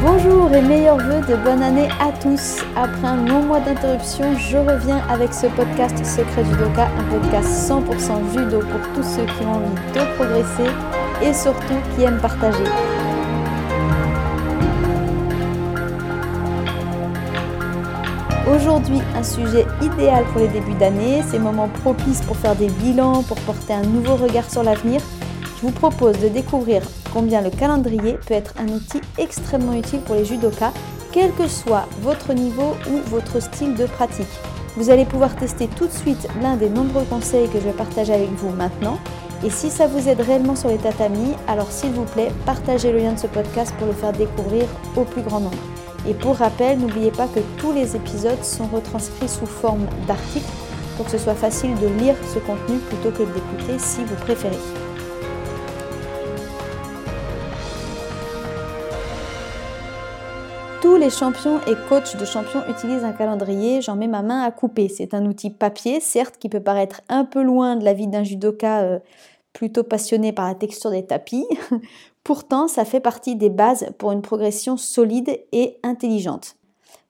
Bonjour et meilleurs vœux de bonne année à tous. Après un long mois d'interruption, je reviens avec ce podcast Secret Judoka, un podcast 100% judo pour tous ceux qui ont envie de progresser et surtout qui aiment partager. Aujourd'hui, un sujet idéal pour les débuts d'année, ces moments propices pour faire des bilans, pour porter un nouveau regard sur l'avenir. Je vous propose de découvrir combien le calendrier peut être un outil extrêmement utile pour les judokas, quel que soit votre niveau ou votre style de pratique. Vous allez pouvoir tester tout de suite l'un des nombreux conseils que je vais partager avec vous maintenant. Et si ça vous aide réellement sur les tatamis, alors s'il vous plaît, partagez le lien de ce podcast pour le faire découvrir au plus grand nombre. Et pour rappel, n'oubliez pas que tous les épisodes sont retranscrits sous forme d'articles pour que ce soit facile de lire ce contenu plutôt que de l'écouter si vous préférez. Les champions et coachs de champions utilisent un calendrier, j'en mets ma main à couper. C'est un outil papier, certes, qui peut paraître un peu loin de la vie d'un judoka euh, plutôt passionné par la texture des tapis. Pourtant, ça fait partie des bases pour une progression solide et intelligente.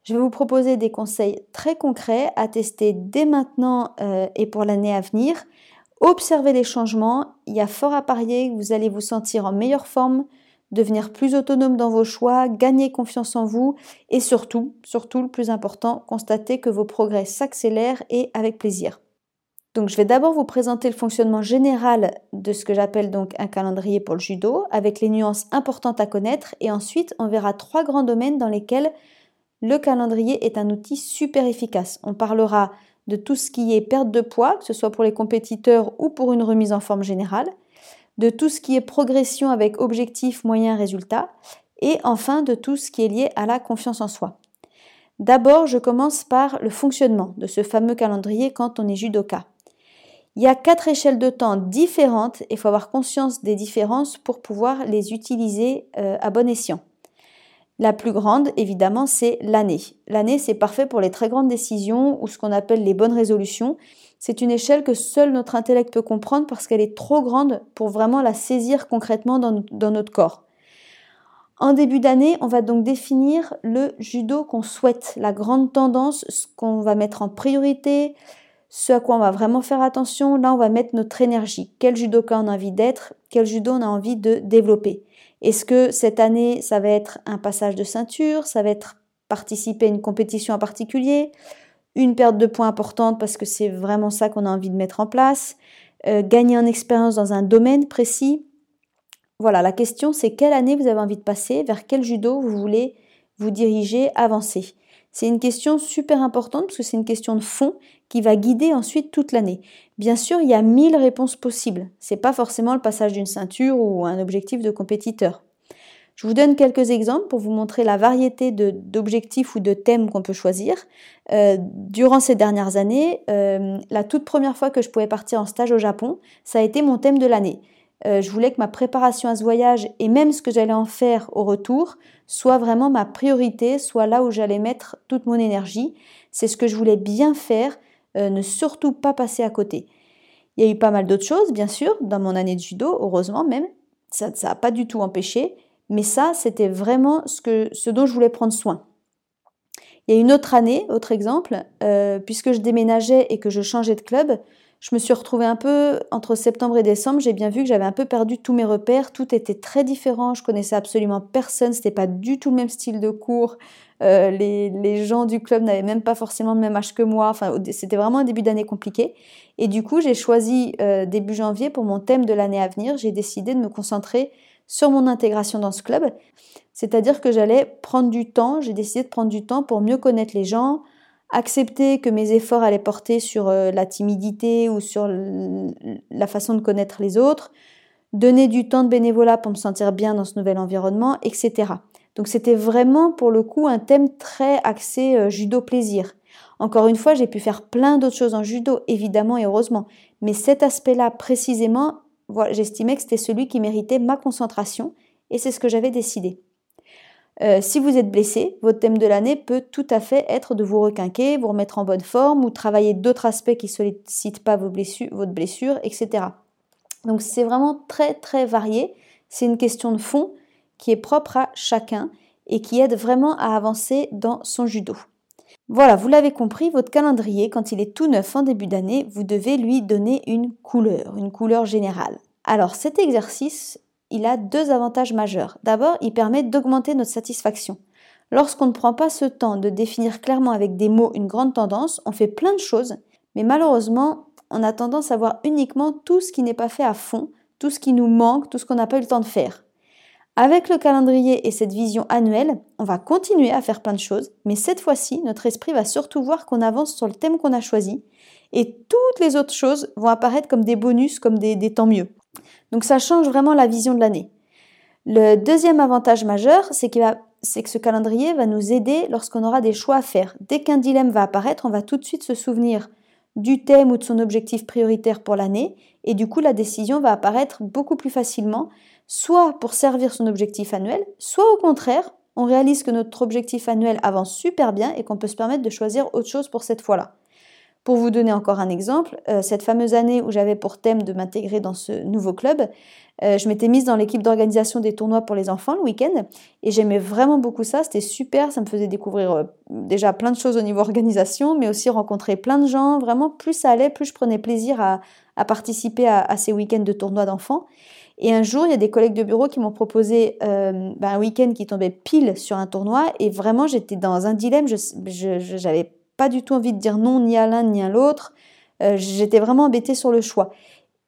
Je vais vous proposer des conseils très concrets à tester dès maintenant euh, et pour l'année à venir. Observez les changements. Il y a fort à parier que vous allez vous sentir en meilleure forme, devenir plus autonome dans vos choix, gagner confiance en vous et surtout, surtout le plus important, constater que vos progrès s'accélèrent et avec plaisir. Donc je vais d'abord vous présenter le fonctionnement général de ce que j'appelle donc un calendrier pour le judo, avec les nuances importantes à connaître, et ensuite on verra trois grands domaines dans lesquels le calendrier est un outil super efficace. On parlera de tout ce qui est perte de poids, que ce soit pour les compétiteurs ou pour une remise en forme générale, de tout ce qui est progression avec objectif, moyen, résultat, et enfin de tout ce qui est lié à la confiance en soi. D'abord, je commence par le fonctionnement de ce fameux calendrier quand on est judoka. Il y a quatre échelles de temps différentes et il faut avoir conscience des différences pour pouvoir les utiliser euh, à bon escient. La plus grande, évidemment, c'est l'année. L'année, c'est parfait pour les très grandes décisions ou ce qu'on appelle les bonnes résolutions. C'est une échelle que seul notre intellect peut comprendre parce qu'elle est trop grande pour vraiment la saisir concrètement dans, notre corps. En début d'année, on va donc définir le judo qu'on souhaite, la grande tendance, ce qu'on va mettre en priorité, ce à quoi on va vraiment faire attention, là on va mettre notre énergie. Quel judoka on a envie d'être, quel judo on a envie de développer? Est-ce que cette année ça va être un passage de ceinture, ça va être participer à une compétition en particulier, une perte de points importante parce que c'est vraiment ça qu'on a envie de mettre en place, euh, gagner en expérience dans un domaine précis? Voilà, la question c'est quelle année vous avez envie de passer, vers quel judo vous voulez vous diriger, avancer? C'est une question super importante parce que c'est une question de fond qui va guider ensuite toute l'année. Bien sûr, il y a mille réponses possibles. C'est pas forcément le passage d'une ceinture ou un objectif de compétiteur. Je vous donne quelques exemples pour vous montrer la variété d'objectifs ou de thèmes qu'on peut choisir. Euh, durant ces dernières années, euh, la toute première fois que je pouvais partir en stage au Japon, ça a été mon thème de l'année. Euh, je voulais que ma préparation à ce voyage et même ce que j'allais en faire au retour soit vraiment ma priorité, soit là où j'allais mettre toute mon énergie. C'est ce que je voulais bien faire, euh, ne surtout pas passer à côté. Il y a eu pas mal d'autres choses, bien sûr, dans mon année de judo, heureusement même. Ça n'a pas du tout empêché, mais ça, c'était vraiment ce dont je voulais prendre soin. Il y a une autre année, autre exemple, euh, puisque je déménageais et que je changeais de club, je me suis retrouvée un peu entre septembre et décembre. J'ai bien vu que j'avais un peu perdu tous mes repères. Tout était très différent. Je connaissais absolument personne. C'était pas du tout le même style de cours. Euh, les, les, gens du club n'avaient même pas forcément le même âge que moi. Enfin, c'était vraiment un début d'année compliqué. Et du coup, j'ai choisi euh, début janvier pour mon thème de l'année à venir. J'ai décidé de me concentrer sur mon intégration dans ce club. C'est-à-dire que j'allais prendre du temps. J'ai décidé de prendre du temps pour mieux connaître les gens, accepter que mes efforts allaient porter sur euh, la timidité ou sur la façon de connaître les autres, donner du temps de bénévolat pour me sentir bien dans ce nouvel environnement, etc. Donc c'était vraiment pour le coup un thème très axé euh, judo plaisir. Encore une fois, j'ai pu faire plein d'autres choses en judo, évidemment et heureusement, mais cet aspect-là précisément, j'estimais que c'était celui qui méritait ma concentration et c'est ce que j'avais décidé. Euh, si vous êtes blessé, votre thème de l'année peut tout à fait être de vous requinquer, vous remettre en bonne forme ou travailler d'autres aspects qui ne sollicitent pas vos blessures, votre blessure, etc. Donc c'est vraiment très très varié. C'est une question de fond qui est propre à chacun et qui aide vraiment à avancer dans son judo. Voilà, vous l'avez compris, votre calendrier, quand il est tout neuf en début d'année, vous devez lui donner une couleur, une couleur générale. Alors cet exercice, il a deux avantages majeurs. D'abord, il permet d'augmenter notre satisfaction. Lorsqu'on ne prend pas ce temps de définir clairement avec des mots une grande tendance, on fait plein de choses, mais malheureusement, on a tendance à voir uniquement tout ce qui n'est pas fait à fond, tout ce qui nous manque, tout ce qu'on n'a pas eu le temps de faire. Avec le calendrier et cette vision annuelle, on va continuer à faire plein de choses, mais cette fois-ci, notre esprit va surtout voir qu'on avance sur le thème qu'on a choisi, et toutes les autres choses vont apparaître comme des bonus, comme des, temps mieux. Donc ça change vraiment la vision de l'année. Le deuxième avantage majeur, c'est que ce calendrier va nous aider lorsqu'on aura des choix à faire. Dès qu'un dilemme va apparaître, on va tout de suite se souvenir du thème ou de son objectif prioritaire pour l'année, et du coup la décision va apparaître beaucoup plus facilement soit pour servir son objectif annuel, soit au contraire, on réalise que notre objectif annuel avance super bien et qu'on peut se permettre de choisir autre chose pour cette fois-là. Pour vous donner encore un exemple, euh, cette fameuse année où j'avais pour thème de m'intégrer dans ce nouveau club, euh, je m'étais mise dans l'équipe d'organisation des tournois pour les enfants le week-end et j'aimais vraiment beaucoup ça, c'était super, ça me faisait découvrir euh, déjà plein de choses au niveau organisation, mais aussi rencontrer plein de gens, vraiment plus ça allait, plus je prenais plaisir à, participer à, à ces week-ends de tournois d'enfants. Et un jour, il y a des collègues de bureau qui m'ont proposé euh, ben, un week-end qui tombait pile sur un tournoi. Et vraiment, j'étais dans un dilemme. Je n'avais pas du tout envie de dire non ni à l'un ni à l'autre. Euh, j'étais vraiment embêtée sur le choix.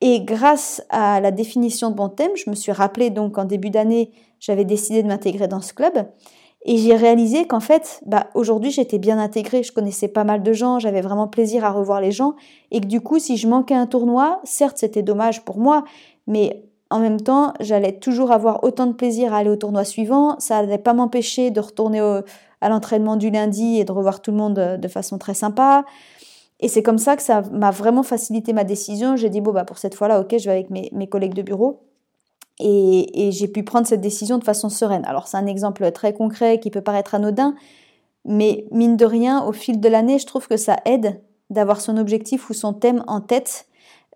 Et grâce à la définition de mon thème, je me suis rappelé donc en début d'année, j'avais décidé de m'intégrer dans ce club. Et j'ai réalisé qu'en fait, bah, aujourd'hui, j'étais bien intégrée, je connaissais pas mal de gens, j'avais vraiment plaisir à revoir les gens, et que du coup, si je manquais un tournoi, certes, c'était dommage pour moi, mais en même temps, j'allais toujours avoir autant de plaisir à aller au tournoi suivant. Ça n'allait pas m'empêcher de retourner à l'entraînement du lundi et de revoir tout le monde de, façon très sympa. Et c'est comme ça que ça m'a vraiment facilité ma décision. J'ai dit, bon, bah, pour cette fois-là, ok, je vais avec mes, collègues de bureau. Et, et j'ai pu prendre cette décision de façon sereine. Alors, c'est un exemple très concret qui peut paraître anodin, mais mine de rien, au fil de l'année, je trouve que ça aide d'avoir son objectif ou son thème en tête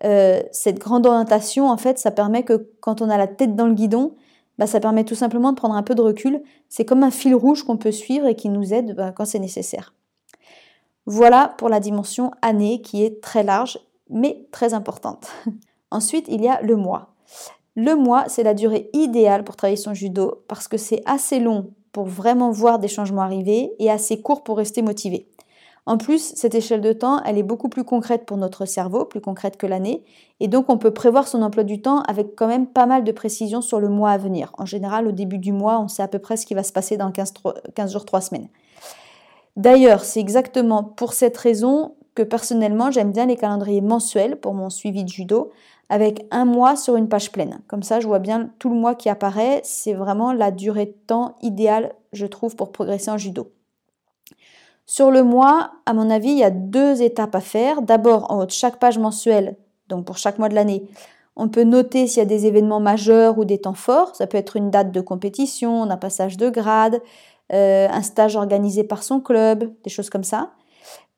euh, cette grande orientation, en fait, ça permet que quand on a la tête dans le guidon, bah, ça permet tout simplement de prendre un peu de recul. C'est comme un fil rouge qu'on peut suivre et qui nous aide bah, quand c'est nécessaire. Voilà pour la dimension année qui est très large mais très importante. Ensuite, il y a le mois. Le mois, c'est la durée idéale pour travailler son judo parce que c'est assez long pour vraiment voir des changements arriver et assez court pour rester motivé. En plus, cette échelle de temps, elle est beaucoup plus concrète pour notre cerveau, plus concrète que l'année, et donc on peut prévoir son emploi du temps avec quand même pas mal de précision sur le mois à venir. En général, au début du mois, on sait à peu près ce qui va se passer dans 15, jours, 3 semaines. D'ailleurs, c'est exactement pour cette raison que personnellement, j'aime bien les calendriers mensuels pour mon suivi de judo, avec un mois sur une page pleine. Comme ça, je vois bien tout le mois qui apparaît. C'est vraiment la durée de temps idéale, je trouve, pour progresser en judo. Sur le mois, à mon avis, il y a deux étapes à faire. D'abord, en haut de chaque page mensuelle, donc pour chaque mois de l'année, on peut noter s'il y a des événements majeurs ou des temps forts. Ça peut être une date de compétition, un passage de grade, euh, un stage organisé par son club, des choses comme ça.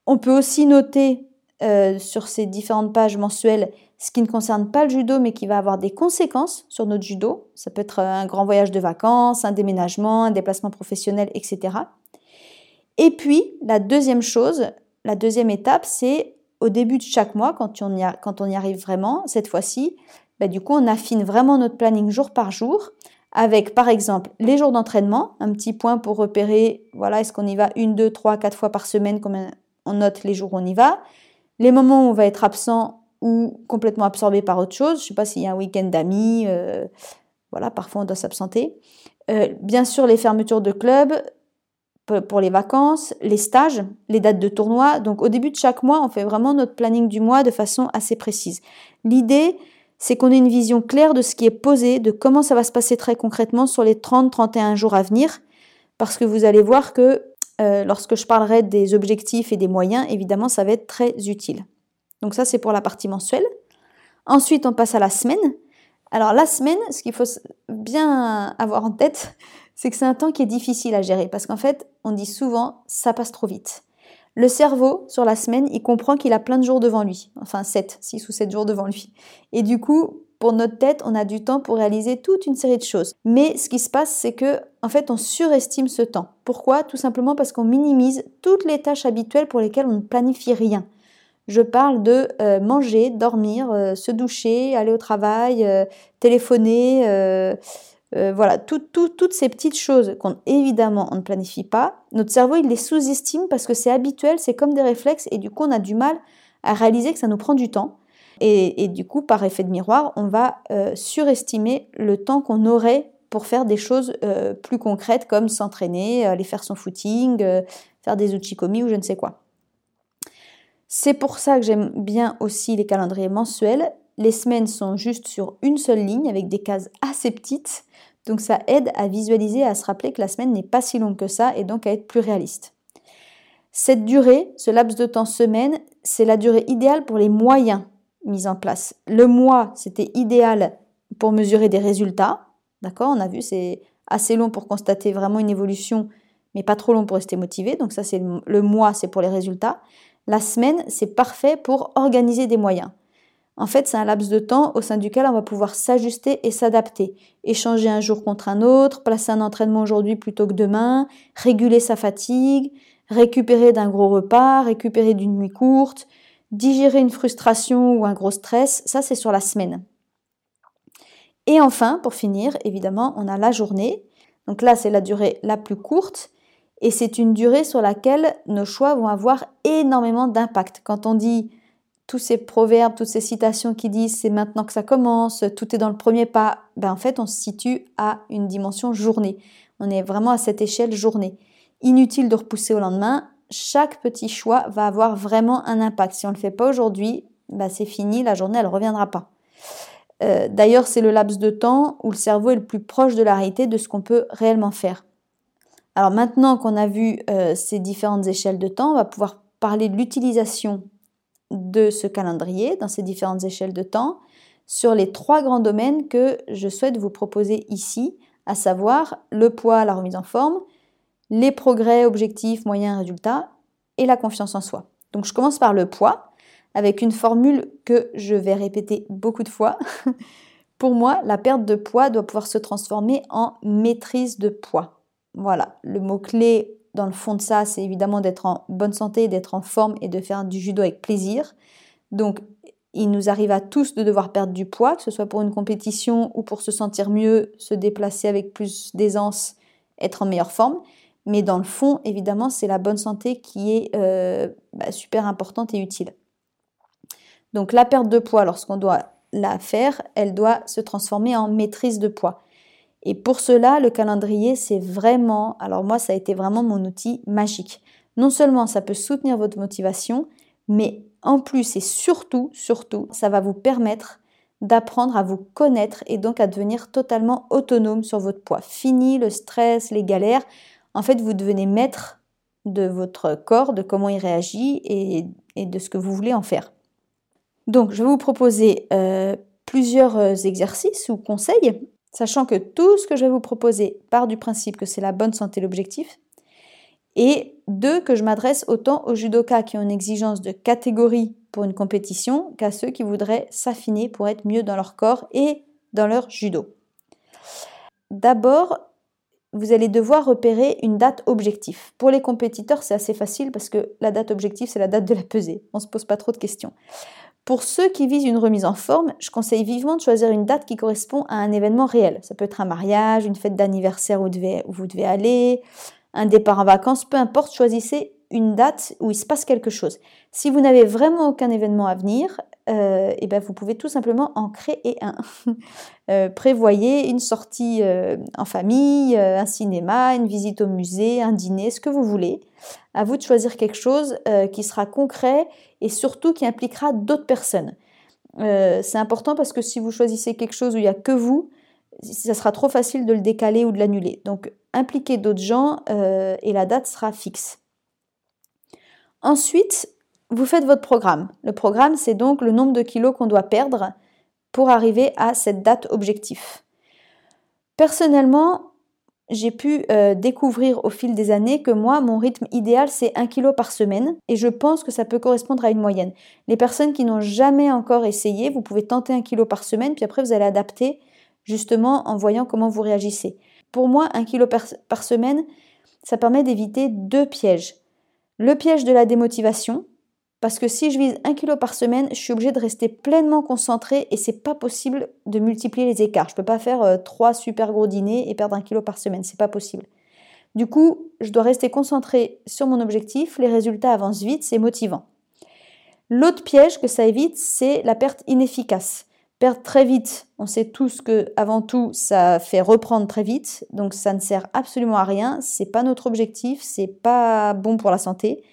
On peut aussi noter euh, sur ces différentes pages mensuelles ce qui ne concerne pas le judo mais qui va avoir des conséquences sur notre judo. Ça peut être un grand voyage de vacances, un déménagement, un déplacement professionnel, etc. Et puis, la deuxième chose, la deuxième étape, c'est au début de chaque mois, quand on y, arrive vraiment, cette fois-ci, bah, du coup, on affine vraiment notre planning jour par jour avec, par exemple, les jours d'entraînement, un petit point pour repérer, voilà, est-ce qu'on y va une, deux, trois, quatre fois par semaine, comme on note les jours où on y va, les moments où on va être absent ou complètement absorbé par autre chose, je ne sais pas s'il y a un week-end d'amis, euh, voilà, parfois on doit s'absenter. Euh, bien sûr, les fermetures de clubs, pour les vacances, les stages, les dates de tournoi. Donc au début de chaque mois, on fait vraiment notre planning du mois de façon assez précise. L'idée, c'est qu'on ait une vision claire de ce qui est posé, de comment ça va se passer très concrètement sur les 30-31 jours à venir, parce que vous allez voir que euh, lorsque je parlerai des objectifs et des moyens, évidemment, ça va être très utile. Donc ça, c'est pour la partie mensuelle. Ensuite, on passe à la semaine. Alors la semaine, ce qu'il faut bien avoir en tête, c'est que c'est un temps qui est difficile à gérer parce qu'en fait, on dit souvent ça passe trop vite. Le cerveau, sur la semaine, il comprend qu'il a plein de jours devant lui, enfin 7, 6 ou 7 jours devant lui. Et du coup, pour notre tête, on a du temps pour réaliser toute une série de choses. Mais ce qui se passe, c'est que, en fait, on surestime ce temps. Pourquoi? Tout simplement parce qu'on minimise toutes les tâches habituelles pour lesquelles on ne planifie rien. Je parle de euh, manger, dormir, euh, se doucher, aller au travail, euh, téléphoner, voilà, toutes ces petites choses qu'on évidemment on ne planifie pas. Notre cerveau il les sous-estime parce que c'est habituel, c'est comme des réflexes et du coup on a du mal à réaliser que ça nous prend du temps. Et, du coup, par effet de miroir, on va surestimer le temps qu'on aurait pour faire des choses plus concrètes comme s'entraîner, aller faire son footing, faire des uchikomi ou je ne sais quoi. C'est pour ça que j'aime bien aussi les calendriers mensuels. Les semaines sont juste sur une seule ligne avec des cases assez petites. Donc ça aide à visualiser à se rappeler que la semaine n'est pas si longue que ça et donc à être plus réaliste. Cette durée, ce laps de temps semaine, c'est la durée idéale pour les moyens mis en place. Le mois, c'était idéal pour mesurer des résultats. D'accord? On a vu, c'est assez long pour constater vraiment une évolution, mais pas trop long pour rester motivé. Donc ça, c'est le mois, c'est pour les résultats. La semaine, c'est parfait pour organiser des moyens. En fait, c'est un laps de temps au sein duquel on va pouvoir s'ajuster et s'adapter, échanger un jour contre un autre, placer un entraînement aujourd'hui plutôt que demain, réguler sa fatigue, récupérer d'un gros repas, récupérer d'une nuit courte, digérer une frustration ou un gros stress, ça c'est sur la semaine. Et enfin, pour finir, évidemment, on a la journée. Donc là, c'est la durée la plus courte et c'est une durée sur laquelle nos choix vont avoir énormément d'impact. Quand on dit tous ces proverbes, toutes ces citations qui disent c'est maintenant que ça commence, tout est dans le premier pas, ben en fait on se situe à une dimension journée. On est vraiment à cette échelle journée. Inutile de repousser au lendemain, chaque petit choix va avoir vraiment un impact. Si on ne le fait pas aujourd'hui, ben c'est fini, la journée elle ne reviendra pas. Euh, d'ailleurs, c'est le laps de temps où le cerveau est le plus proche de la réalité de ce qu'on peut réellement faire. Alors maintenant qu'on a vu euh, ces différentes échelles de temps, on va pouvoir parler de l'utilisation de ce calendrier dans ces différentes échelles de temps sur les trois grands domaines que je souhaite vous proposer ici, à savoir le poids, la remise en forme, les progrès, objectifs, moyens, résultats et la confiance en soi. Donc je commence par le poids avec une formule que je vais répéter beaucoup de fois. Pour moi, la perte de poids doit pouvoir se transformer en maîtrise de poids. Voilà, le mot-clé dans le fond de ça, c'est évidemment d'être en bonne santé, d'être en forme et de faire du judo avec plaisir. Donc, il nous arrive à tous de devoir perdre du poids, que ce soit pour une compétition ou pour se sentir mieux, se déplacer avec plus d'aisance, être en meilleure forme. Mais dans le fond, évidemment, c'est la bonne santé qui est euh, bah, super importante et utile. Donc la perte de poids, lorsqu'on doit la faire, elle doit se transformer en maîtrise de poids. Et pour cela, le calendrier, c'est vraiment, alors moi, ça a été vraiment mon outil magique. Non seulement ça peut soutenir votre motivation, mais en plus et surtout, surtout, ça va vous permettre d'apprendre à vous connaître et donc à devenir totalement autonome sur votre poids. Fini le stress, les galères. En fait, vous devenez maître de votre corps, de comment il réagit et, de ce que vous voulez en faire. Donc, je vais vous proposer euh, plusieurs euh, exercices ou conseils sachant que tout ce que je vais vous proposer part du principe que c'est la bonne santé l'objectif, et deux, que je m'adresse autant aux judokas qui ont une exigence de catégorie pour une compétition qu'à ceux qui voudraient s'affiner pour être mieux dans leur corps et dans leur judo. D'abord, vous allez devoir repérer une date objectif. Pour les compétiteurs, c'est assez facile parce que la date objective, c'est la date de la pesée. On ne se pose pas trop de questions. Pour ceux qui visent une remise en forme, je conseille vivement de choisir une date qui correspond à un événement réel. Ça peut être un mariage, une fête d'anniversaire où, vous devez aller, un départ en vacances, peu importe, choisissez une date où il se passe quelque chose. Si vous n'avez vraiment aucun événement à venir, euh, eh ben vous pouvez tout simplement en créer un. Euh, prévoyez une sortie euh, en famille, un cinéma, une visite au musée, un dîner, ce que vous voulez. À vous de choisir quelque chose qui sera concret et surtout qui impliquera d'autres personnes. C'est important parce que si vous choisissez quelque chose où il n'y a que vous, ça sera trop facile de le décaler ou de l'annuler. Donc impliquez d'autres gens et la date sera fixe. Ensuite, vous faites votre programme. Le programme, c'est donc le nombre de kilos qu'on doit perdre pour arriver à cette date objectif. Personnellement, j'ai pu euh, découvrir au fil des années que moi, mon rythme idéal, c'est 1 kg par semaine et je pense que ça peut correspondre à une moyenne. Les personnes qui n'ont jamais encore essayé, vous pouvez tenter 1 kg par semaine, puis après vous allez adapter justement en voyant comment vous réagissez. Pour moi, 1 kg par semaine, ça permet d'éviter deux pièges. Le piège de la démotivation, parce que si je vise 1 kg par semaine, je suis obligée de rester pleinement concentrée et c'est pas possible de multiplier les écarts. Je peux pas faire euh, trois super gros dîners et perdre un kilo par semaine, c'est pas possible. Du coup, je dois rester concentrée sur mon objectif, les résultats avancent vite, c'est motivant. L'autre piège que ça évite, c'est la perte inefficace. Perdre très vite, on sait tous que avant tout, ça fait reprendre très vite, donc ça ne sert absolument à rien, c'est pas notre objectif, c'est pas bon pour la santé.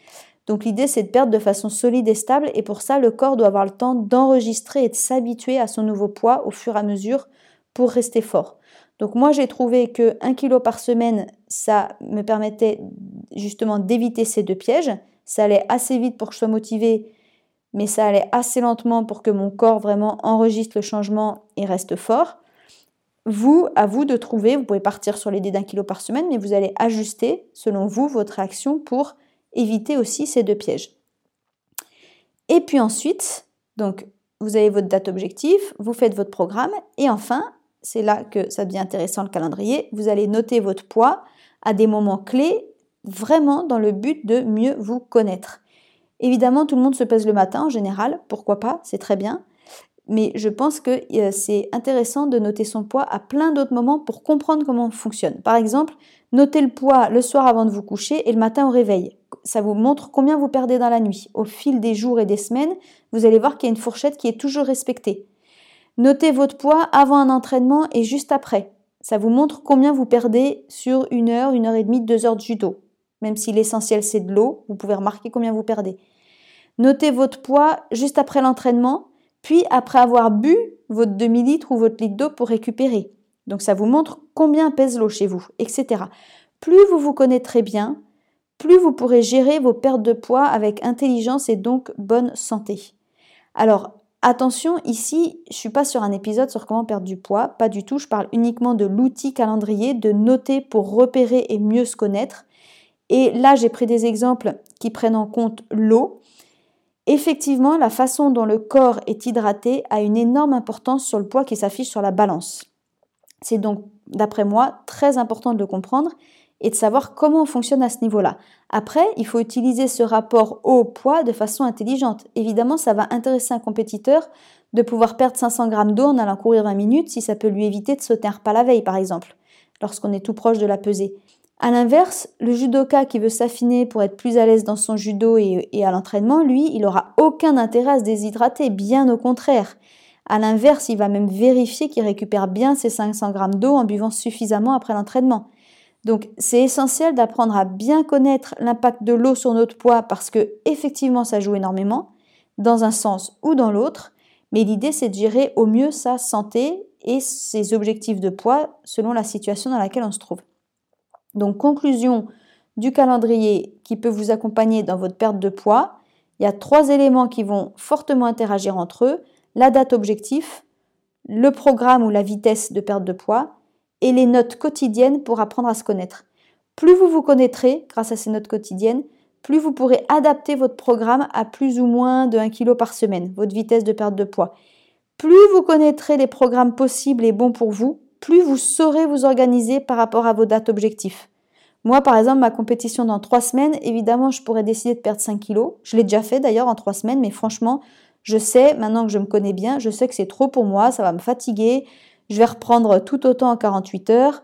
Donc l'idée, c'est de perdre de façon solide et stable, et pour ça, le corps doit avoir le temps d'enregistrer et de s'habituer à son nouveau poids au fur et à mesure pour rester fort. Donc moi, j'ai trouvé que 1 kg par semaine, ça me permettait justement d'éviter ces deux pièges. Ça allait assez vite pour que je sois motivée, mais ça allait assez lentement pour que mon corps vraiment enregistre le changement et reste fort. Vous, à vous de trouver, vous pouvez partir sur l'idée d'un kilo par semaine, mais vous allez ajuster selon vous votre réaction pour éviter aussi ces deux pièges. Et puis ensuite, donc vous avez votre date objectif, vous faites votre programme et enfin, c'est là que ça devient intéressant le calendrier, vous allez noter votre poids à des moments clés vraiment dans le but de mieux vous connaître. Évidemment, tout le monde se pèse le matin en général, pourquoi pas, c'est très bien. Mais je pense que euh, c'est intéressant de noter son poids à plein d'autres moments pour comprendre comment on fonctionne. Par exemple, notez le poids le soir avant de vous coucher et le matin au réveil ça vous montre combien vous perdez dans la nuit. Au fil des jours et des semaines, vous allez voir qu'il y a une fourchette qui est toujours respectée. Notez votre poids avant un entraînement et juste après. Ça vous montre combien vous perdez sur une heure, une heure et demie, deux heures de judo. Même si l'essentiel c'est de l'eau, vous pouvez remarquer combien vous perdez. Notez votre poids juste après l'entraînement, puis après avoir bu votre demi-litre ou votre litre d'eau pour récupérer. Donc ça vous montre combien pèse l'eau chez vous, etc. Plus vous vous connaîtrez bien, plus vous pourrez gérer vos pertes de poids avec intelligence et donc bonne santé. Alors, attention, ici, je ne suis pas sur un épisode sur comment perdre du poids, pas du tout, je parle uniquement de l'outil calendrier, de noter pour repérer et mieux se connaître. Et là, j'ai pris des exemples qui prennent en compte l'eau. Effectivement, la façon dont le corps est hydraté a une énorme importance sur le poids qui s'affiche sur la balance. C'est donc, d'après moi, très important de le comprendre et de savoir comment on fonctionne à ce niveau-là. Après, il faut utiliser ce rapport au poids de façon intelligente. Évidemment, ça va intéresser un compétiteur de pouvoir perdre 500 grammes d'eau en allant courir 20 minutes si ça peut lui éviter de sauter un repas la veille, par exemple, lorsqu'on est tout proche de la pesée. À l'inverse, le judoka qui veut s'affiner pour être plus à l'aise dans son judo et, à l'entraînement, lui, il aura aucun intérêt à se déshydrater, bien au contraire. À l'inverse, il va même vérifier qu'il récupère bien ses 500 grammes d'eau en buvant suffisamment après l'entraînement. Donc c'est essentiel d'apprendre à bien connaître l'impact de l'eau sur notre poids parce que effectivement ça joue énormément dans un sens ou dans l'autre, mais l'idée c'est de gérer au mieux sa santé et ses objectifs de poids selon la situation dans laquelle on se trouve. Donc conclusion du calendrier qui peut vous accompagner dans votre perte de poids, il y a trois éléments qui vont fortement interagir entre eux, la date objectif, le programme ou la vitesse de perte de poids et les notes quotidiennes pour apprendre à se connaître. Plus vous vous connaîtrez grâce à ces notes quotidiennes, plus vous pourrez adapter votre programme à plus ou moins de 1 kg par semaine, votre vitesse de perte de poids. Plus vous connaîtrez les programmes possibles et bons pour vous, plus vous saurez vous organiser par rapport à vos dates objectifs. Moi, par exemple, ma compétition dans 3 semaines, évidemment, je pourrais décider de perdre 5 kg. Je l'ai déjà fait d'ailleurs en 3 semaines, mais franchement, je sais, maintenant que je me connais bien, je sais que c'est trop pour moi, ça va me fatiguer, je vais reprendre tout autant en 48 heures.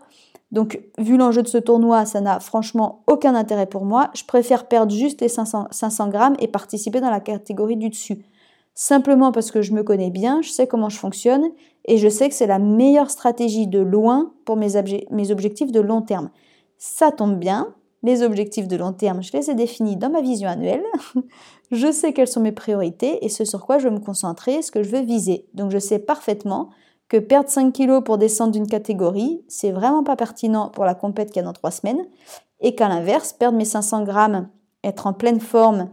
Donc, vu l'enjeu de ce tournoi, ça n'a franchement aucun intérêt pour moi. Je préfère perdre juste les 500, 500 grammes et participer dans la catégorie du dessus. Simplement parce que je me connais bien, je sais comment je fonctionne et je sais que c'est la meilleure stratégie de loin pour mes, mes objectifs de long terme. Ça tombe bien, les objectifs de long terme, je les ai définis dans ma vision annuelle. je sais quelles sont mes priorités et ce sur quoi je veux me concentrer, ce que je veux viser. Donc je sais parfaitement que perdre 5 kilos pour descendre d'une catégorie, c'est vraiment pas pertinent pour la compète qu'il y a dans 3 semaines, et qu'à l'inverse, perdre mes 500 grammes, être en pleine forme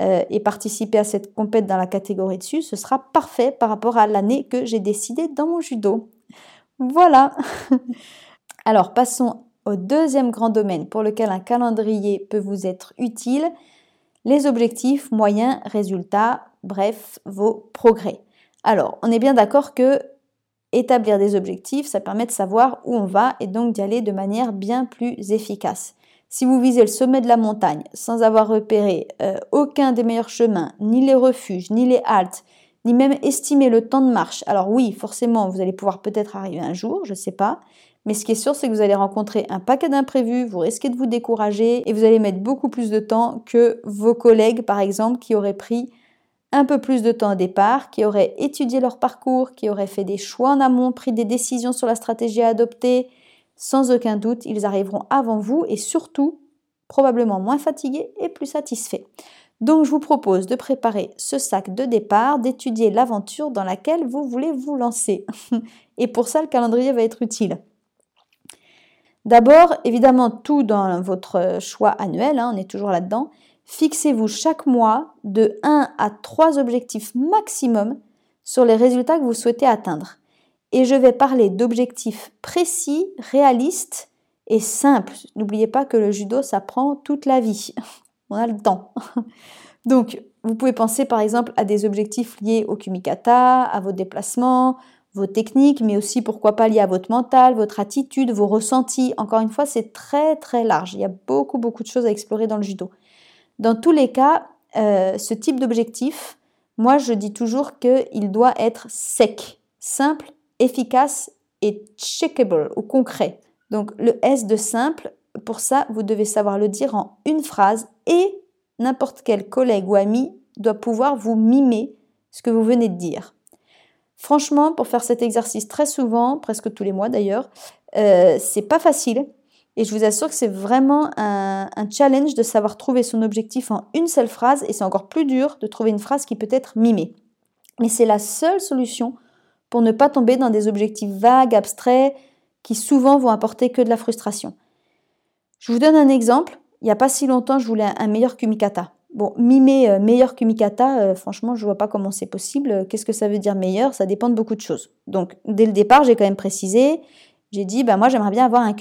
euh, et participer à cette compète dans la catégorie dessus, ce sera parfait par rapport à l'année que j'ai décidé dans mon judo. Voilà. Alors passons au deuxième grand domaine pour lequel un calendrier peut vous être utile, les objectifs, moyens, résultats, bref, vos progrès. Alors, on est bien d'accord que établir des objectifs, ça permet de savoir où on va et donc d'y aller de manière bien plus efficace. Si vous visez le sommet de la montagne sans avoir repéré euh, aucun des meilleurs chemins, ni les refuges, ni les haltes, ni même estimé le temps de marche, alors oui, forcément, vous allez pouvoir peut-être arriver un jour, je ne sais pas, mais ce qui est sûr, c'est que vous allez rencontrer un paquet d'imprévus, vous risquez de vous décourager et vous allez mettre beaucoup plus de temps que vos collègues, par exemple, qui auraient pris un peu plus de temps au départ, qui auraient étudié leur parcours, qui auraient fait des choix en amont, pris des décisions sur la stratégie à adopter. Sans aucun doute, ils arriveront avant vous et surtout, probablement moins fatigués et plus satisfaits. Donc je vous propose de préparer ce sac de départ, d'étudier l'aventure dans laquelle vous voulez vous lancer. et pour ça, le calendrier va être utile. D'abord, évidemment, tout dans votre choix annuel, hein, on est toujours là-dedans, Fixez-vous chaque mois de 1 à 3 objectifs maximum sur les résultats que vous souhaitez atteindre. Et je vais parler d'objectifs précis, réalistes et simples. N'oubliez pas que le judo, ça prend toute la vie. On a le temps. Donc, vous pouvez penser par exemple à des objectifs liés au kumikata, à vos déplacements, vos techniques, mais aussi pourquoi pas liés à votre mental, votre attitude, vos ressentis. Encore une fois, c'est très très large. Il y a beaucoup beaucoup de choses à explorer dans le judo. Dans tous les cas, euh, ce type d'objectif, moi je dis toujours qu'il doit être sec, simple, efficace et checkable ou concret. Donc le S de simple, pour ça, vous devez savoir le dire en une phrase et n'importe quel collègue ou ami doit pouvoir vous mimer ce que vous venez de dire. Franchement, pour faire cet exercice très souvent, presque tous les mois d'ailleurs, euh, c'est pas facile et je vous assure que c'est vraiment un, challenge de savoir trouver son objectif en une seule phrase et c'est encore plus dur de trouver une phrase qui peut être mimée. Mais c'est la seule solution pour ne pas tomber dans des objectifs vagues, abstraits, qui souvent vont apporter que de la frustration. Je vous donne un exemple. Il n'y a pas si longtemps, je voulais un meilleur kumikata. Bon, mimer euh, meilleur kumikata, euh, franchement, je ne vois pas comment c'est possible. Qu'est-ce que ça veut dire meilleur? Ça dépend de beaucoup de choses. Donc, dès le départ, j'ai quand même précisé, j'ai dit, bah, moi j'aimerais bien avoir un,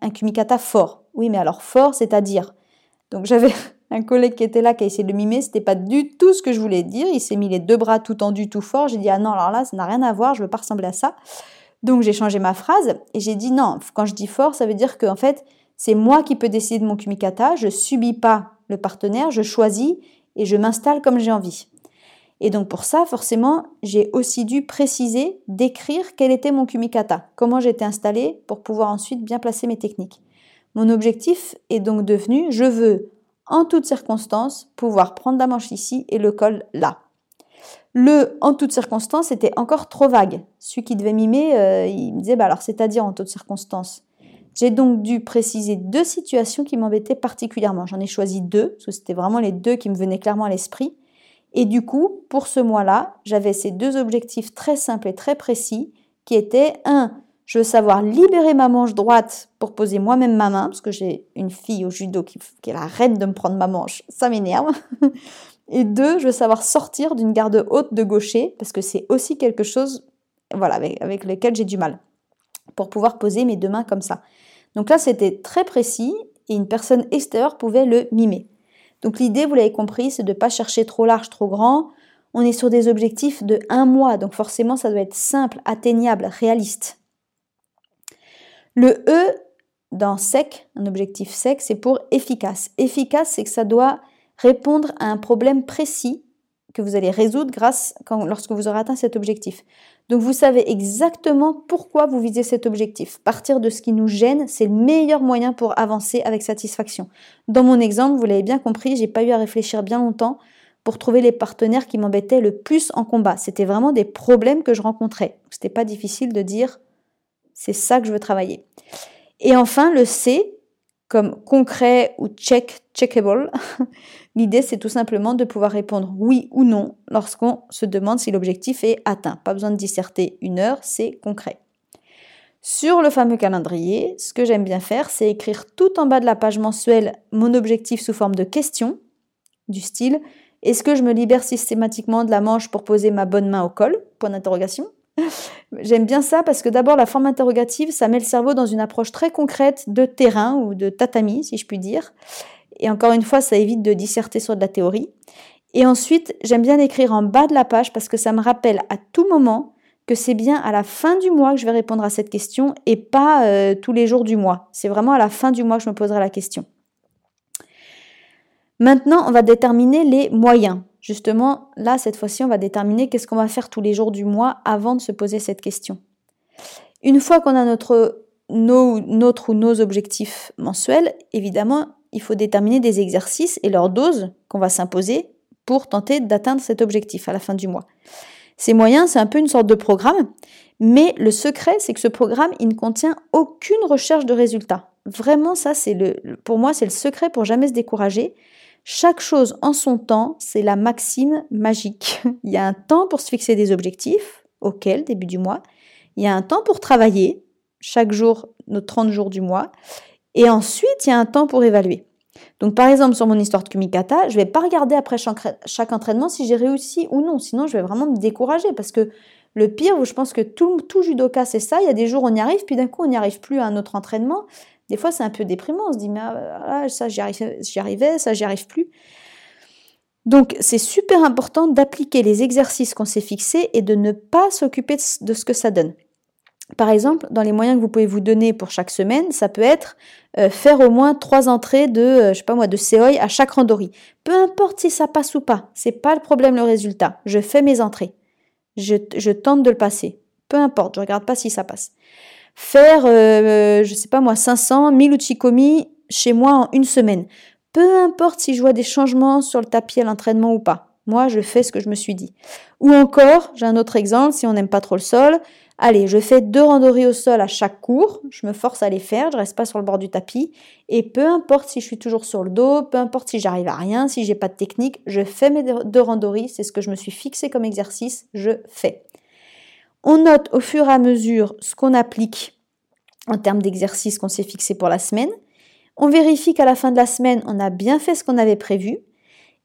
un kumikata fort. Oui, mais alors fort, c'est-à-dire? Donc j'avais un collègue qui était là, qui a essayé de mimer, c'était pas du tout ce que je voulais dire. Il s'est mis les deux bras tout tendus, tout fort. J'ai dit, ah non, alors là, ça n'a rien à voir, je veux pas ressembler à ça. Donc j'ai changé ma phrase et j'ai dit, non, quand je dis fort, ça veut dire que en fait, c'est moi qui peux décider de mon kumikata, je subis pas le partenaire, je choisis et je m'installe comme j'ai envie. Et donc pour ça, forcément, j'ai aussi dû préciser, décrire quel était mon kumikata, comment j'étais installée pour pouvoir ensuite bien placer mes techniques. Mon objectif est donc devenu, je veux en toutes circonstances pouvoir prendre la manche ici et le col là. Le en toutes circonstances était encore trop vague. Celui qui devait mimer, euh, il me disait, bah alors c'est-à-dire en toutes circonstances. J'ai donc dû préciser deux situations qui m'embêtaient particulièrement. J'en ai choisi deux, parce que c'était vraiment les deux qui me venaient clairement à l'esprit. Et du coup, pour ce mois-là, j'avais ces deux objectifs très simples et très précis qui étaient un, je veux savoir libérer ma manche droite pour poser moi-même ma main, parce que j'ai une fille au judo qui, est la reine de me prendre ma manche, ça m'énerve. Et deux, je veux savoir sortir d'une garde haute de gaucher, parce que c'est aussi quelque chose voilà, avec, avec lequel j'ai du mal, pour pouvoir poser mes deux mains comme ça. Donc là, c'était très précis, et une personne extérieure pouvait le mimer. Donc l'idée, vous l'avez compris, c'est de ne pas chercher trop large, trop grand. On est sur des objectifs de un mois, donc forcément ça doit être simple, atteignable, réaliste. Le E dans sec, un objectif sec, c'est pour efficace. Efficace, c'est que ça doit répondre à un problème précis que vous allez résoudre grâce lorsque vous aurez atteint cet objectif. Donc vous savez exactement pourquoi vous visez cet objectif. Partir de ce qui nous gêne, c'est le meilleur moyen pour avancer avec satisfaction. Dans mon exemple, vous l'avez bien compris, j'ai pas eu à réfléchir bien longtemps pour trouver les partenaires qui m'embêtaient le plus en combat. C'était vraiment des problèmes que je rencontrais. C'était pas difficile de dire c'est ça que je veux travailler. Et enfin, le C, comme concret ou check, checkable. L'idée, c'est tout simplement de pouvoir répondre oui ou non lorsqu'on se demande si l'objectif est atteint. Pas besoin de disserter une heure, c'est concret. Sur le fameux calendrier, ce que j'aime bien faire, c'est écrire tout en bas de la page mensuelle mon objectif sous forme de question, du style est-ce que je me libère systématiquement de la manche pour poser ma bonne main au col? Point d'interrogation. J'aime bien ça parce que d'abord, la forme interrogative, ça met le cerveau dans une approche très concrète de terrain ou de tatami, si je puis dire. Et encore une fois, ça évite de disserter sur de la théorie. Et ensuite, j'aime bien écrire en bas de la page parce que ça me rappelle à tout moment que c'est bien à la fin du mois que je vais répondre à cette question et pas euh, tous les jours du mois. C'est vraiment à la fin du mois que je me poserai la question. Maintenant, on va déterminer les moyens. Justement, là, cette fois-ci, on va déterminer qu'est-ce qu'on va faire tous les jours du mois avant de se poser cette question. Une fois qu'on a notre, notre ou nos objectifs mensuels, évidemment, il faut déterminer des exercices et leur dose qu'on va s'imposer pour tenter d'atteindre cet objectif à la fin du mois. Ces moyens, c'est un peu une sorte de programme, mais le secret, c'est que ce programme, il ne contient aucune recherche de résultats. Vraiment, ça, c'est le, pour moi, c'est le secret pour jamais se décourager. Chaque chose en son temps, c'est la maxime magique. Il y a un temps pour se fixer des objectifs, auquel, début du mois. Il y a un temps pour travailler, chaque jour, nos 30 jours du mois. Et ensuite, il y a un temps pour évaluer. Donc, par exemple, sur mon histoire de Kumikata, je ne vais pas regarder après chaque entraînement si j'ai réussi ou non. Sinon, je vais vraiment me décourager parce que le pire, je pense que tout, tout judoka, c'est ça. Il y a des jours on y arrive, puis d'un coup, on n'y arrive plus à un autre entraînement. Des fois, c'est un peu déprimant. On se dit, mais ah, ça, j'y arrivais, ça, j'y arrive plus. Donc, c'est super important d'appliquer les exercices qu'on s'est fixés et de ne pas s'occuper de ce que ça donne. Par exemple, dans les moyens que vous pouvez vous donner pour chaque semaine, ça peut être euh, faire au moins trois entrées de, euh, je pas moi, de à chaque randori. Peu importe si ça passe ou pas, c'est pas le problème le résultat. Je fais mes entrées. Je, je tente de le passer. Peu importe, je regarde pas si ça passe. Faire, euh, je sais pas moi, 500, 1000 uchikomi chez moi en une semaine. Peu importe si je vois des changements sur le tapis à l'entraînement ou pas. Moi, je fais ce que je me suis dit. Ou encore, j'ai un autre exemple, si on n'aime pas trop le sol, Allez, je fais deux randonnées au sol à chaque cours, je me force à les faire, je reste pas sur le bord du tapis, et peu importe si je suis toujours sur le dos, peu importe si j'arrive à rien, si j'ai pas de technique, je fais mes deux randonnées, c'est ce que je me suis fixé comme exercice, je fais. On note au fur et à mesure ce qu'on applique en termes d'exercice qu'on s'est fixé pour la semaine. On vérifie qu'à la fin de la semaine, on a bien fait ce qu'on avait prévu.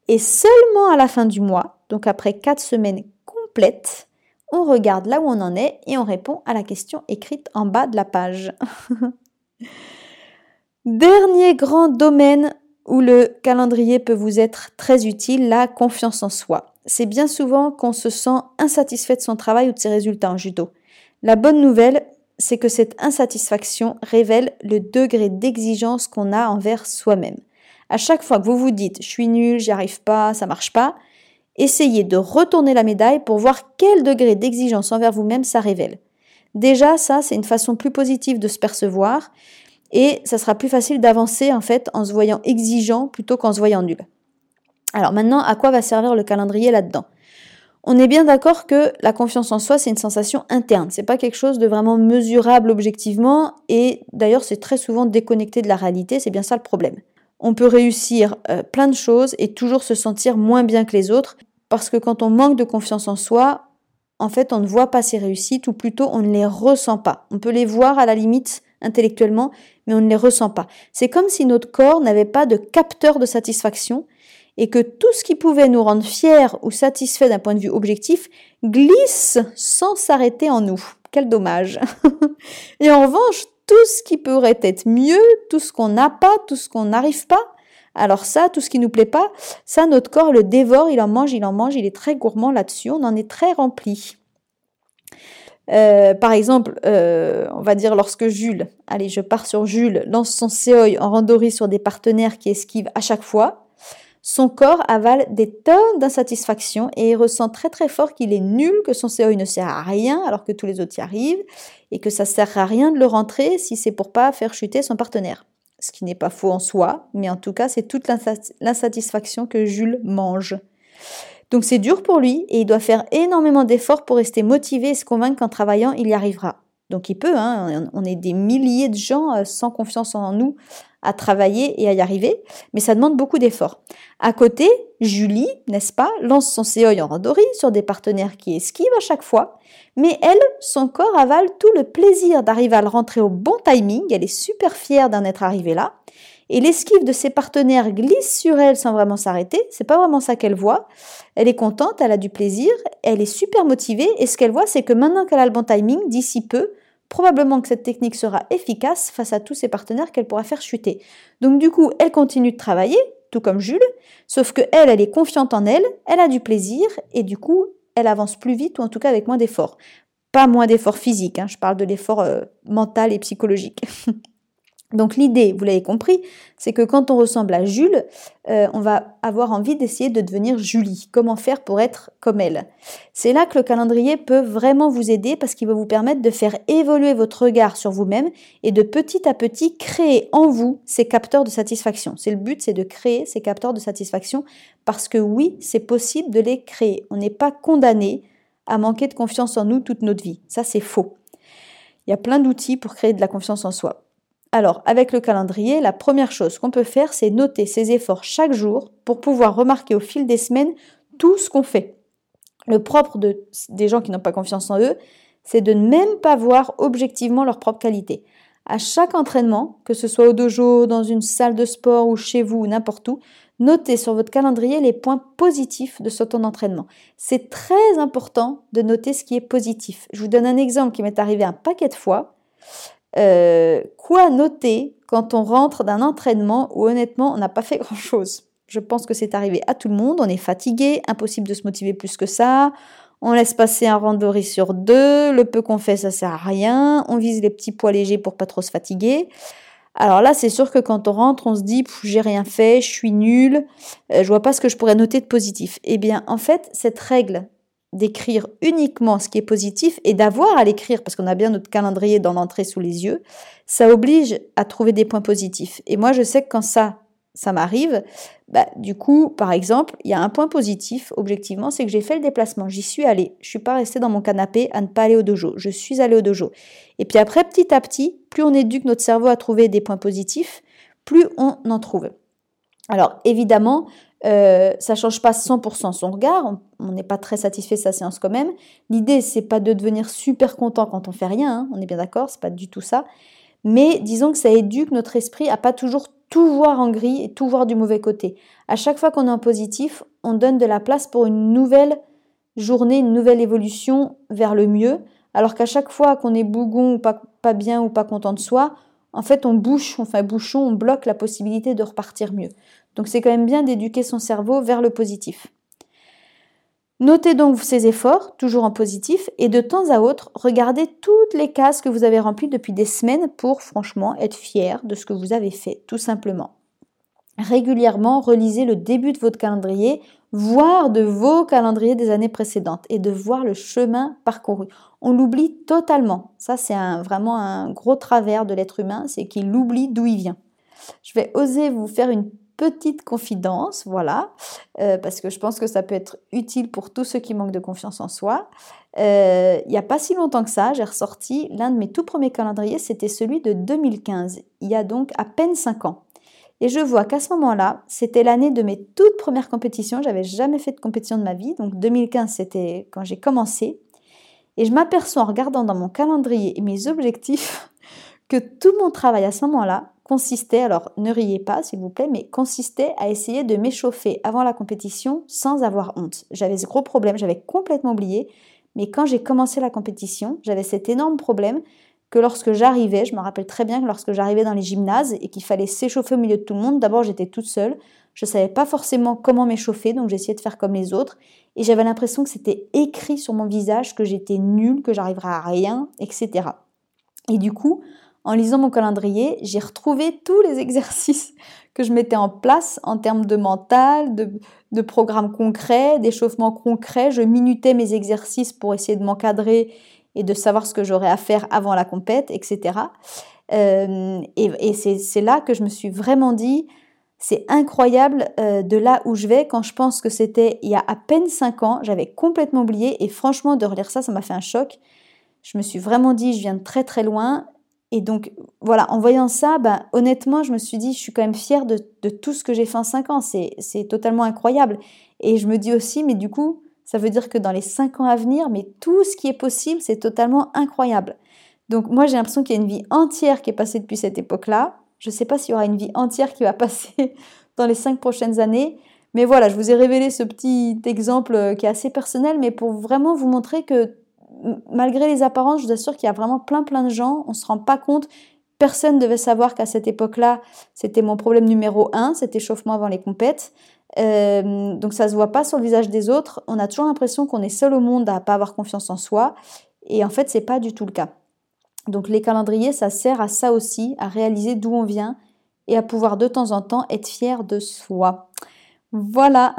Et seulement à la fin du mois, donc après quatre semaines complètes, on regarde là où on en est et on répond à la question écrite en bas de la page. Dernier grand domaine où le calendrier peut vous être très utile, la confiance en soi. C'est bien souvent qu'on se sent insatisfait de son travail ou de ses résultats en judo. La bonne nouvelle, c'est que cette insatisfaction révèle le degré d'exigence qu'on a envers soi-même. À chaque fois que vous vous dites je suis nul, j'y arrive pas, ça marche pas, essayez de retourner la médaille pour voir quel degré d'exigence envers vous-même ça révèle. Déjà, ça, c'est une façon plus positive de se percevoir et ça sera plus facile d'avancer en fait en se voyant exigeant plutôt qu'en se voyant nul. Alors maintenant, à quoi va servir le calendrier là-dedans? On est bien d'accord que la confiance en soi, c'est une sensation interne. C'est pas quelque chose de vraiment mesurable objectivement et d'ailleurs, c'est très souvent déconnecté de la réalité. C'est bien ça le problème. On peut réussir euh, plein de choses et toujours se sentir moins bien que les autres parce que quand on manque de confiance en soi, en fait, on ne voit pas ses réussites ou plutôt on ne les ressent pas. On peut les voir à la limite intellectuellement, mais on ne les ressent pas. C'est comme si notre corps n'avait pas de capteur de satisfaction et que tout ce qui pouvait nous rendre fiers ou satisfaits d'un point de vue objectif glisse sans s'arrêter en nous. Quel dommage. et en revanche, tout ce qui pourrait être mieux, tout ce qu'on n'a pas, tout ce qu'on n'arrive pas, alors ça, tout ce qui nous plaît pas, ça, notre corps le dévore, il en mange, il en mange, il est très gourmand là-dessus, on en est très rempli. Euh, par exemple, euh, on va dire lorsque Jules, allez, je pars sur Jules, lance son séoï en randori sur des partenaires qui esquivent à chaque fois, son corps avale des tonnes d'insatisfaction et il ressent très très fort qu'il est nul, que son séoï ne sert à rien alors que tous les autres y arrivent et que ça sert à rien de le rentrer si c'est pour pas faire chuter son partenaire ce qui n'est pas faux en soi, mais en tout cas, c'est toute l'insatisfaction que Jules mange. Donc c'est dur pour lui et il doit faire énormément d'efforts pour rester motivé et se convaincre qu'en travaillant, il y arrivera. Donc il peut, hein, on est des milliers de gens euh, sans confiance en nous à travailler et à y arriver, mais ça demande beaucoup d'efforts. À côté, Julie, n'est-ce pas, lance son séoï en randori sur des partenaires qui esquivent à chaque fois, mais elle, son corps avale tout le plaisir d'arriver à le rentrer au bon timing, elle est super fière d'en être arrivée là, Et l'esquive de ses partenaires glisse sur elle sans vraiment s'arrêter. C'est pas vraiment ça qu'elle voit. Elle est contente, elle a du plaisir, elle est super motivée. Et ce qu'elle voit, c'est que maintenant qu'elle a le bon timing, d'ici peu, probablement que cette technique sera efficace face à tous ses partenaires qu'elle pourra faire chuter. Donc du coup, elle continue de travailler, tout comme Jules, sauf que elle, elle est confiante en elle, elle a du plaisir et du coup, elle avance plus vite ou en tout cas avec moins d'efforts. Pas moins d'efforts physiques, hein, je parle de l'effort euh, mental et psychologique. Donc l'idée, vous l'avez compris, c'est que quand on ressemble à Jules, euh, on va avoir envie d'essayer de devenir Julie. Comment faire pour être comme elle? C'est là que le calendrier peut vraiment vous aider parce qu'il va vous permettre de faire évoluer votre regard sur vous-même et de petit à petit créer en vous ces capteurs de satisfaction. C'est le but, c'est de créer ces capteurs de satisfaction parce que oui, c'est possible de les créer. On n'est pas condamné à manquer de confiance en nous toute notre vie. Ça, c'est faux. Il y a plein d'outils pour créer de la confiance en soi. Alors, avec le calendrier, la première chose qu'on peut faire, c'est noter ses efforts chaque jour pour pouvoir remarquer au fil des semaines tout ce qu'on fait. Le propre des gens qui n'ont pas confiance en eux, c'est de ne même pas voir objectivement leurs propres qualités. À chaque entraînement, que ce soit au dojo, dans une salle de sport ou chez vous ou n'importe où, notez sur votre calendrier les points positifs de ce temps d'entraînement. C'est très important de noter ce qui est positif. Je vous donne un exemple qui m'est arrivé un paquet de fois. Euh, quoi noter quand on rentre d'un entraînement où honnêtement on n'a pas fait grand-chose? Je pense que c'est arrivé à tout le monde, on est fatigué, impossible de se motiver plus que ça, on laisse passer un randori sur deux, le peu qu'on fait ça sert à rien, on vise les petits poids légers pour pas trop se fatiguer. Alors là, c'est sûr que quand on rentre, on se dit j'ai rien fait, je suis nul, euh, je vois pas ce que je pourrais noter de positif. Eh bien, en fait, cette règle d'écrire uniquement ce qui est positif et d'avoir à l'écrire, parce qu'on a bien notre calendrier dans l'entrée sous les yeux, ça oblige à trouver des points positifs. Et moi, je sais que quand ça, ça m'arrive, bah, du coup, par exemple, il y a un point positif, objectivement, c'est que j'ai fait le déplacement, j'y suis allée. Je suis pas restée dans mon canapé à ne pas aller au dojo. Je suis allée au dojo. Et puis après, petit à petit, plus on éduque notre cerveau à trouver des points positifs, plus on en trouve. Alors évidemment, euh, ça change pas 100% son regard, on n'est pas très satisfait de sa séance quand même. L'idée, c'est pas de devenir super content quand on fait rien, hein, on est bien d'accord, c'est pas du tout ça. Mais disons que ça éduque notre esprit à pas toujours tout voir en gris et tout voir du mauvais côté. À chaque fois qu'on est en positif, on donne de la place pour une nouvelle journée, une nouvelle évolution vers le mieux. Alors qu'à chaque fois qu'on est bougon ou pas, pas bien ou pas content de soi, en fait, on bouche, on fait un bouchon, on bloque la possibilité de repartir mieux. Donc c'est quand même bien d'éduquer son cerveau vers le positif. Notez donc ces efforts, toujours en positif, et de temps à autre, regardez toutes les cases que vous avez remplies depuis des semaines pour franchement être fier de ce que vous avez fait, tout simplement. Régulièrement, relisez le début de votre calendrier, voire de vos calendriers des années précédentes, et de voir le chemin parcouru. On l'oublie totalement. Ça, c'est vraiment un gros travers de l'être humain, c'est qu'il oublie d'où il vient. Je vais oser vous faire une petite confidence, voilà, euh, parce que je pense que ça peut être utile pour tous ceux qui manquent de confiance en soi. Euh, il n'y a pas si longtemps que ça, j'ai ressorti l'un de mes tout premiers calendriers, c'était celui de 2015, il y a donc à peine 5 ans. Et je vois qu'à ce moment-là, c'était l'année de mes toutes premières compétitions, j'avais jamais fait de compétition de ma vie, donc 2015 c'était quand j'ai commencé. Et je m'aperçois en regardant dans mon calendrier et mes objectifs que tout mon travail à ce moment-là consistait, alors ne riez pas s'il vous plaît, mais consistait à essayer de m'échauffer avant la compétition sans avoir honte. J'avais ce gros problème, j'avais complètement oublié, mais quand j'ai commencé la compétition, j'avais cet énorme problème que lorsque j'arrivais, je me rappelle très bien que lorsque j'arrivais dans les gymnases et qu'il fallait s'échauffer au milieu de tout le monde, d'abord j'étais toute seule, je ne savais pas forcément comment m'échauffer, donc j'essayais de faire comme les autres, et j'avais l'impression que c'était écrit sur mon visage que j'étais nulle, que j'arriverais à rien, etc. Et du coup, en lisant mon calendrier, j'ai retrouvé tous les exercices que je mettais en place en termes de mental, de, de programmes concrets, d'échauffement concret. Je minutais mes exercices pour essayer de m'encadrer et de savoir ce que j'aurais à faire avant la compète, etc. Euh, et, c'est là que je me suis vraiment dit, c'est incroyable euh, de là où je vais quand je pense que c'était il y a à peine 5 ans, j'avais complètement oublié et franchement de relire ça, ça m'a fait un choc. Je me suis vraiment dit, je viens de très très loin et donc, voilà, en voyant ça, ben, honnêtement, je me suis dit, je suis quand même fière de, tout ce que j'ai fait en 5 ans. C'est totalement incroyable. Et je me dis aussi, mais du coup, ça veut dire que dans les 5 ans à venir, mais tout ce qui est possible, c'est totalement incroyable. Donc, moi, j'ai l'impression qu'il y a une vie entière qui est passée depuis cette époque-là. Je ne sais pas s'il y aura une vie entière qui va passer dans les cinq prochaines années. Mais voilà, je vous ai révélé ce petit exemple euh, qui est assez personnel, mais pour vraiment vous montrer que malgré les apparences, je vous assure qu'il y a vraiment plein plein de gens, on ne se rend pas compte. Personne ne devait savoir qu'à cette époque-là, c'était mon problème numéro un, cet échauffement avant les compètes. Euh, donc ça se voit pas sur le visage des autres. On a toujours l'impression qu'on est seul au monde à pas avoir confiance en soi. Et en fait, c'est pas du tout le cas. Donc les calendriers, ça sert à ça aussi, à réaliser d'où on vient et à pouvoir de temps en temps être fier de soi. Voilà.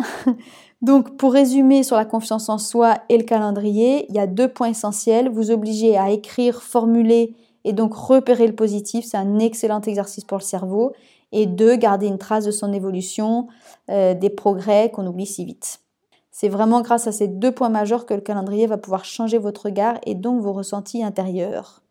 Donc pour résumer sur la confiance en soi et le calendrier, il y a deux points essentiels. Vous obligez à écrire, formuler et donc repérer le positif. C'est un excellent exercice pour le cerveau. Et deux, garder une trace de son évolution, euh, des progrès qu'on oublie si vite. C'est vraiment grâce à ces deux points majeurs que le calendrier va pouvoir changer votre regard et donc vos ressentis intérieurs.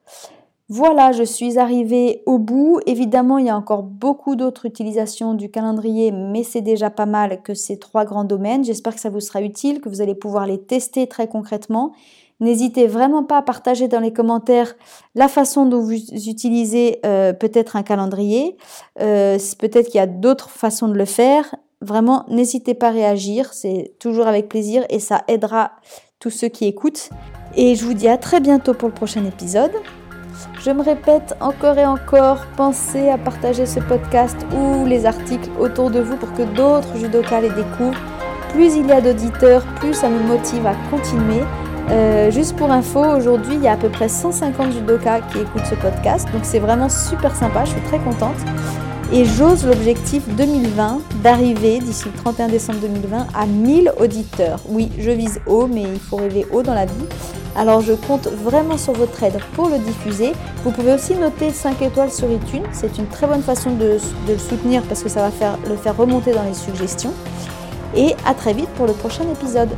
Voilà, je suis arrivée au bout. Évidemment, il y a encore beaucoup d'autres utilisations du calendrier, mais c'est déjà pas mal que ces trois grands domaines. J'espère que ça vous sera utile, que vous allez pouvoir les tester très concrètement. N'hésitez vraiment pas à partager dans les commentaires la façon dont vous utilisez euh, peut-être un calendrier. Euh, peut-être qu'il y a d'autres façons de le faire. Vraiment, n'hésitez pas à réagir. C'est toujours avec plaisir et ça aidera tous ceux qui écoutent. Et je vous dis à très bientôt pour le prochain épisode. Je me répète encore et encore, pensez à partager ce podcast ou les articles autour de vous pour que d'autres judokas les découvrent. Plus il y a d'auditeurs, plus ça me motive à continuer. Euh, juste pour info, aujourd'hui il y a à peu près 150 judokas qui écoutent ce podcast, donc c'est vraiment super sympa, je suis très contente. Et j'ose l'objectif 2020 d'arriver d'ici le 31 décembre 2020 à 1000 auditeurs. Oui, je vise haut, mais il faut rêver haut dans la vie. Alors je compte vraiment sur votre aide pour le diffuser. Vous pouvez aussi noter 5 étoiles sur iTunes. C'est une très bonne façon de, le soutenir parce que ça va faire, le faire remonter dans les suggestions. Et à très vite pour le prochain épisode.